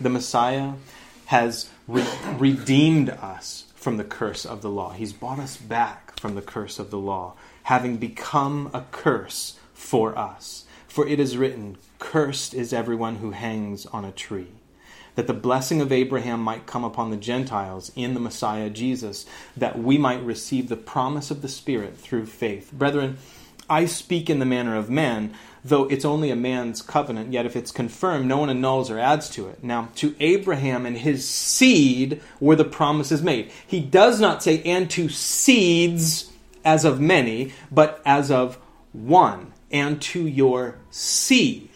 the Messiah has re- redeemed us from the curse of the law. He's bought us back from the curse of the law, having become a curse for us. For it is written, Cursed is everyone who hangs on a tree. That the blessing of Abraham might come upon the Gentiles in the Messiah Jesus, that we might receive the promise of the Spirit through faith. Brethren, I speak in the manner of man, though it's only a man's covenant, yet if it's confirmed, no one annuls or adds to it. Now, to Abraham and his seed were the promises made. He does not say, and to seeds as of many, but as of one, and to your seed,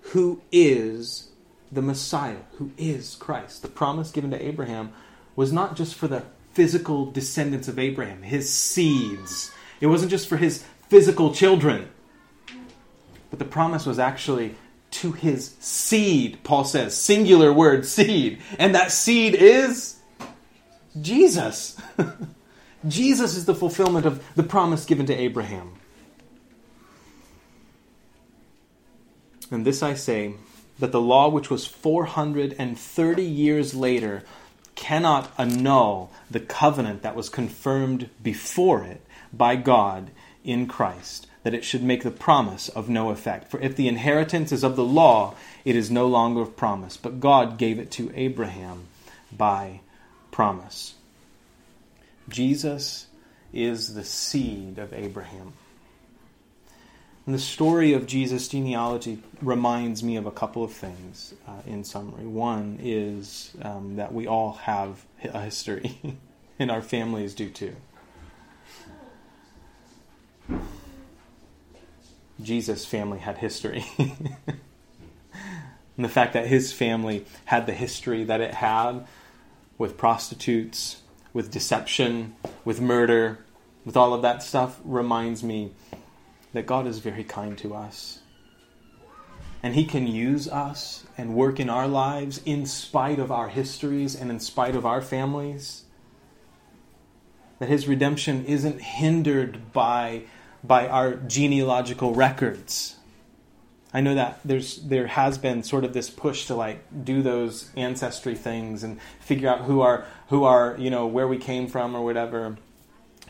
who is the Messiah, who is Christ. The promise given to Abraham was not just for the physical descendants of Abraham, his seeds. It wasn't just for his physical children. But the promise was actually to his seed, Paul says, singular word, seed. And that seed is Jesus. Jesus is the fulfillment of the promise given to Abraham. And this I say that the law, which was 430 years later, cannot annul the covenant that was confirmed before it by God in Christ, that it should make the promise of no effect. For if the inheritance is of the law, it is no longer of promise, but God gave it to Abraham by promise. Jesus is the seed of Abraham. And the story of Jesus' genealogy reminds me of a couple of things uh, in summary. One is um, that we all have a history, and our families do too. Jesus' family had history. and the fact that his family had the history that it had with prostitutes, with deception, with murder, with all of that stuff reminds me that God is very kind to us. And He can use us and work in our lives in spite of our histories and in spite of our families. That His redemption isn't hindered by, by our genealogical records. I know that there's there has been sort of this push to like do those ancestry things and figure out who are who are you know where we came from or whatever.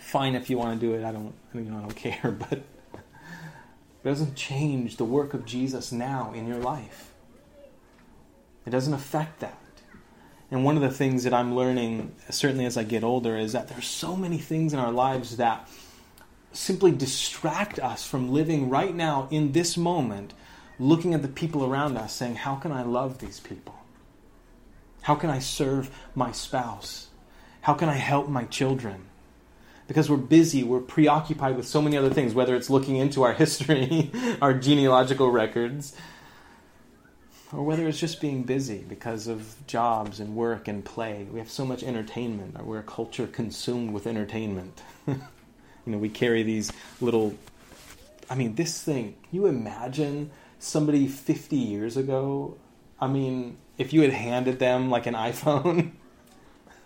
Fine if you want to do it. I don't I don't care, but it doesn't change the work of Jesus now in your life. It doesn't affect that. And one of the things that I'm learning, certainly as I get older, is that there's so many things in our lives that simply distract us from living right now in this moment, looking at the people around us, saying, How can I love these people? How can I serve my spouse? How can I help my children? because we're busy, we're preoccupied with so many other things, whether it's looking into our history, our genealogical records, or whether it's just being busy because of jobs and work and play. We have so much entertainment. or We're a culture consumed with entertainment. you know, we carry these little. I mean, this thing, you imagine somebody 50 years ago? I mean, if you had handed them like an iPhone,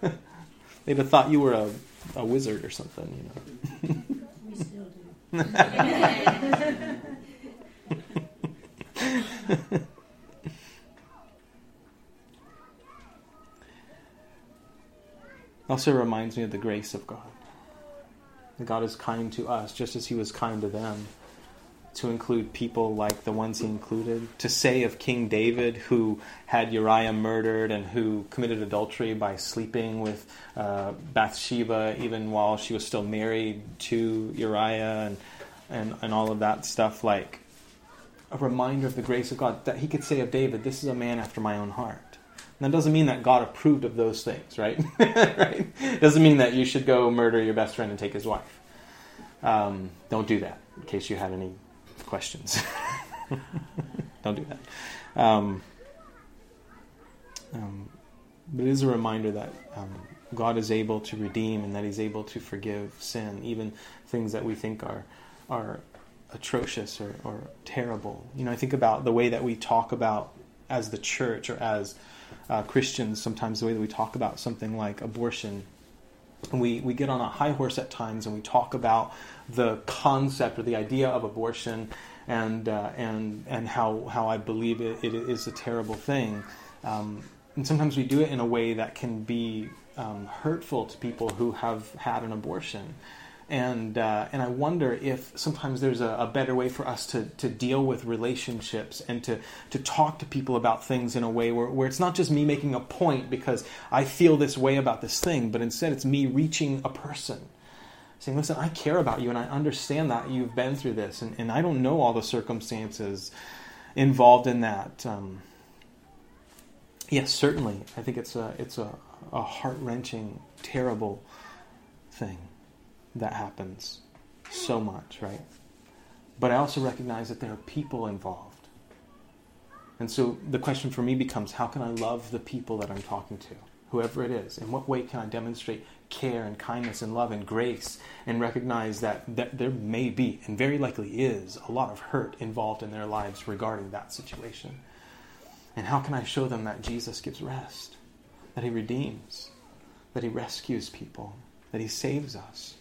they'd have thought you were a a wizard or something, you know. also reminds me of the grace of God. God is kind to us just as He was kind to them to include people like the ones he included, to say of King David, who had Uriah murdered and who committed adultery by sleeping with uh, Bathsheba, even while she was still married to Uriah, and, and, and all of that stuff, like a reminder of the grace of God, that he could say of David, This is a man after my own heart. That doesn't mean that God approved of those things, right? right? Doesn't mean that you should go murder your best friend and take his wife. Um, don't do that, in case you had any questions. Don't do that. Um, um, but it is a reminder that um, God is able to redeem and that He's able to forgive sin, even things that we think are are atrocious or, or terrible. You know, I think about the way that we talk about as the church or as uh, Christians. Sometimes the way that we talk about something like abortion we, we get on a high horse at times and we talk about the concept or the idea of abortion and, uh, and, and how, how I believe it, it is a terrible thing. Um, and sometimes we do it in a way that can be um, hurtful to people who have had an abortion and uh, and I wonder if sometimes there's a, a, better way for us to, to deal with relationships and to, to talk to people about things in a way where, where it's not just me making a point because I feel this way about this thing, but instead it's me reaching a person. Saying, listen, I care about you and I understand that you've been through this, and, and I don't know all the circumstances involved in that. Um, yes, certainly. I think it's a, it's a, a heart wrenching, terrible thing that happens so much, right? But I also recognize that there are people involved. And so the question for me becomes how can I love the people that I'm talking to, whoever it is? In what way can I demonstrate care and kindness and love and grace and recognize that, that there may be, and very likely is, a lot of hurt involved in their lives regarding that situation? And how can I show them that Jesus gives rest, that He redeems, that He rescues people, that He saves us?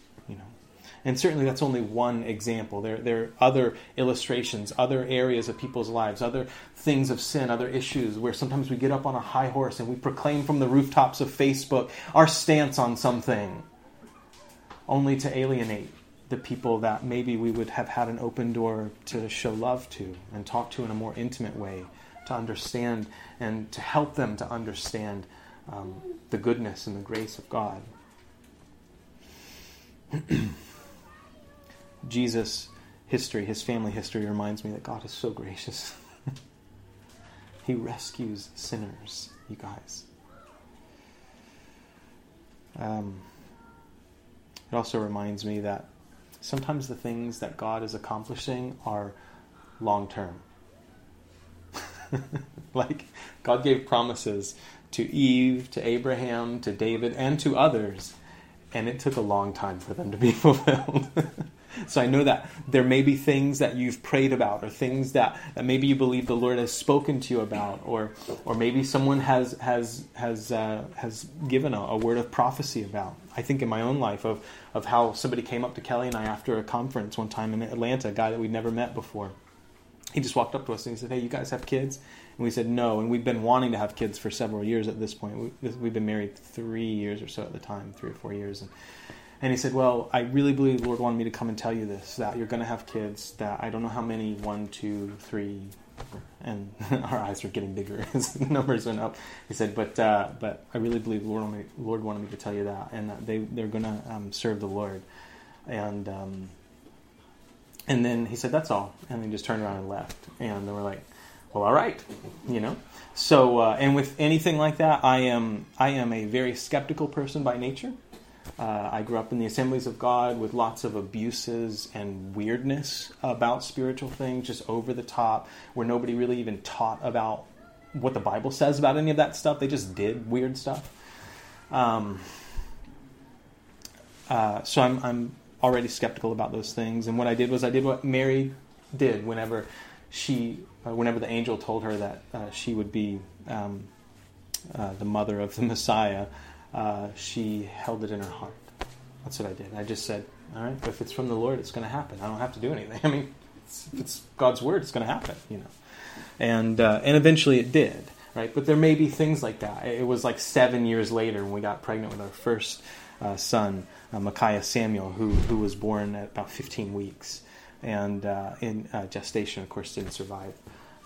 And certainly that's only one example. There, there are other illustrations, other areas of people's lives, other things of sin, other issues where sometimes we get up on a high horse and we proclaim from the rooftops of Facebook our stance on something, only to alienate the people that maybe we would have had an open door to show love to and talk to in a more intimate way, to understand and to help them to understand um, the goodness and the grace of God. Jesus' history, his family history, reminds me that God is so gracious. he rescues sinners, you guys. Um, it also reminds me that sometimes the things that God is accomplishing are long term. like God gave promises to Eve, to Abraham, to David, and to others, and it took a long time for them to be fulfilled. So I know that there may be things that you've prayed about, or things that, that maybe you believe the Lord has spoken to you about, or or maybe someone has has has uh, has given a, a word of prophecy about. I think in my own life of of how somebody came up to Kelly and I after a conference one time in Atlanta, a guy that we'd never met before. He just walked up to us and he said, "Hey, you guys have kids?" And we said no, and we've been wanting to have kids for several years at this point. We, have been married three years or so at the time, three or four years. And, and he said, Well, I really believe the Lord wanted me to come and tell you this that you're going to have kids, that I don't know how many one, two, three, and our eyes were getting bigger as the numbers went up. He said, But uh, but I really believe the Lord wanted me, Lord wanted me to tell you that, and that they, they're going to um, serve the Lord. And, um, and then he said, That's all. And they just turned around and left. And they were like, well, all right, you know. So, uh, and with anything like that, I am I am a very skeptical person by nature. Uh, I grew up in the Assemblies of God with lots of abuses and weirdness about spiritual things, just over the top, where nobody really even taught about what the Bible says about any of that stuff. They just did weird stuff. Um, uh, so I'm, I'm already skeptical about those things. And what I did was I did what Mary did whenever she, uh, whenever the angel told her that uh, she would be um, uh, the mother of the Messiah, uh, she held it in her heart. That's what I did. I just said, "All right, if it's from the Lord, it's going to happen. I don't have to do anything. I mean, it's, if it's God's word, it's going to happen." You know, and uh, and eventually it did. Right, but there may be things like that. It was like seven years later when we got pregnant with our first uh, son, Micaiah Samuel, who who was born at about 15 weeks and uh, in uh, gestation, of course, didn't survive.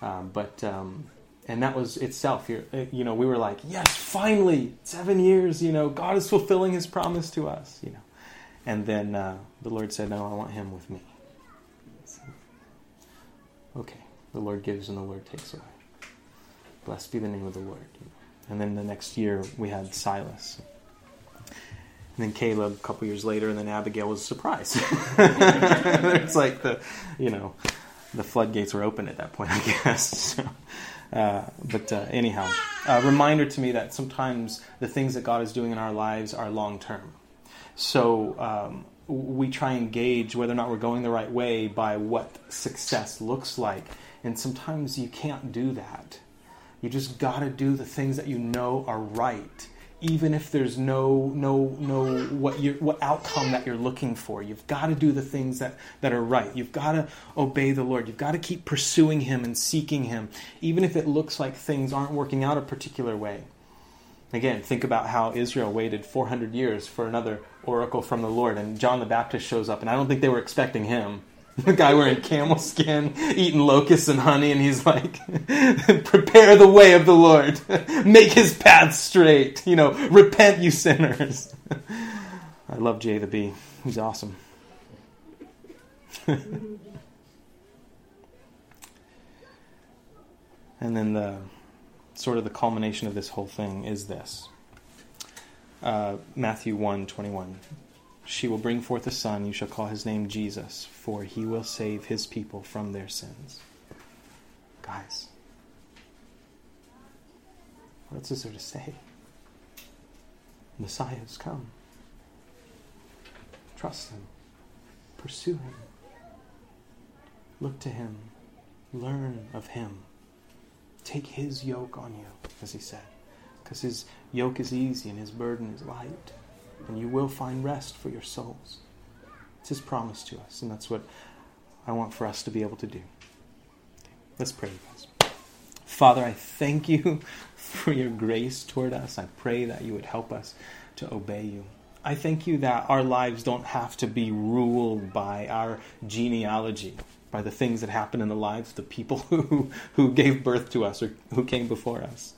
Um, but um, and that was itself. You know, we were like, yes, finally, seven years. You know, God is fulfilling His promise to us. You know, and then uh, the Lord said, no, I want Him with me. So, okay, the Lord gives and the Lord takes away. Blessed be the name of the Lord. And then the next year we had Silas. And then Caleb a couple years later, and then Abigail was a surprise. it's like the, you know, the floodgates were open at that point, I guess. So, uh, but uh, anyhow, a reminder to me that sometimes the things that God is doing in our lives are long term. So um, we try and gauge whether or not we're going the right way by what success looks like. And sometimes you can't do that. You just got to do the things that you know are right even if there's no no no what you what outcome that you're looking for. You've got to do the things that that are right. You've got to obey the lord. You've got to keep pursuing him and seeking him even if it looks like things aren't working out a particular way. Again think about how israel waited 400 years for another oracle from the lord and john the baptist shows up and i don't think they were expecting him the guy wearing camel skin, eating locusts and honey, and he's like, prepare the way of the Lord, make his path straight, you know, repent, you sinners. I love Jay the Bee. He's awesome. and then the sort of the culmination of this whole thing is this. Uh, Matthew 1 21. She will bring forth a son, you shall call his name Jesus, for he will save his people from their sins. Guys, what else is there to say? Messiah has come. Trust him. Pursue him. Look to him. Learn of him. Take his yoke on you, as he said, because his yoke is easy and his burden is light and you will find rest for your souls. It's His promise to us, and that's what I want for us to be able to do. Let's pray, guys. Father, I thank you for your grace toward us. I pray that you would help us to obey you. I thank you that our lives don't have to be ruled by our genealogy, by the things that happen in the lives of the people who, who gave birth to us or who came before us,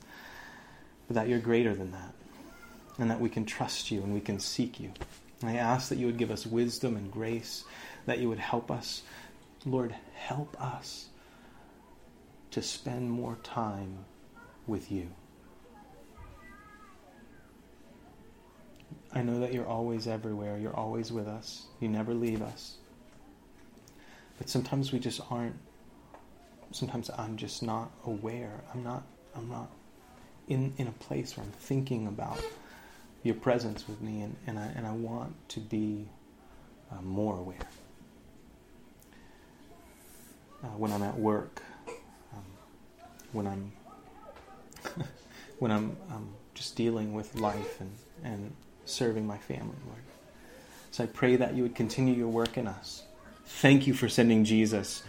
but that you're greater than that, and that we can trust you and we can seek you. I ask that you would give us wisdom and grace, that you would help us. Lord, help us to spend more time with you. I know that you're always everywhere. You're always with us. You never leave us. But sometimes we just aren't sometimes I'm just not aware. I'm not I'm not in in a place where I'm thinking about your presence with me and, and I and I want to be uh, more aware. Uh, when I'm at work, when I'm when I'm um, just dealing with life and, and serving my family, Lord. So I pray that you would continue your work in us. Thank you for sending Jesus.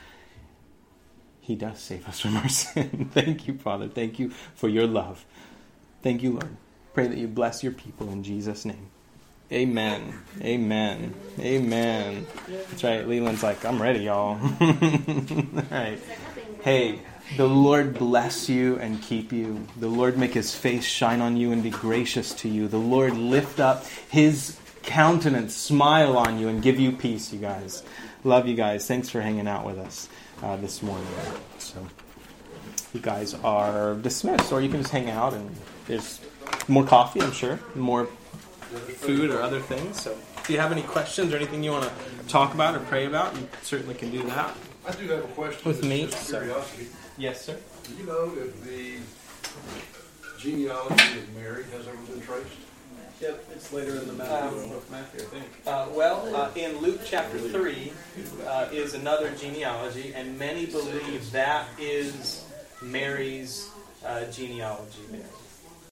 He does save us from our sin. Thank you, Father. Thank you for your love. Thank you, Lord. Pray that you bless your people in Jesus' name. Amen. Amen. Amen. That's right. Leland's like, I'm ready, y'all. All right. Hey, the Lord bless you and keep you. The Lord make his face shine on you and be gracious to you. The Lord lift up his countenance, smile on you, and give you peace, you guys. Love you guys. Thanks for hanging out with us uh, this morning. So, you guys are dismissed, or you can just hang out and there's more coffee, I'm sure, more food or other things. So, if you have any questions or anything you want to talk about or pray about, you certainly can do that. I do have a question. With me, curiosity. Yes, sir. Do you know if the genealogy of Mary has ever been traced? Yep, it's later in the Matthew, um, Matthew I think. Uh, well, uh, in Luke chapter 3 uh, is another genealogy, and many believe that is Mary's uh, genealogy there.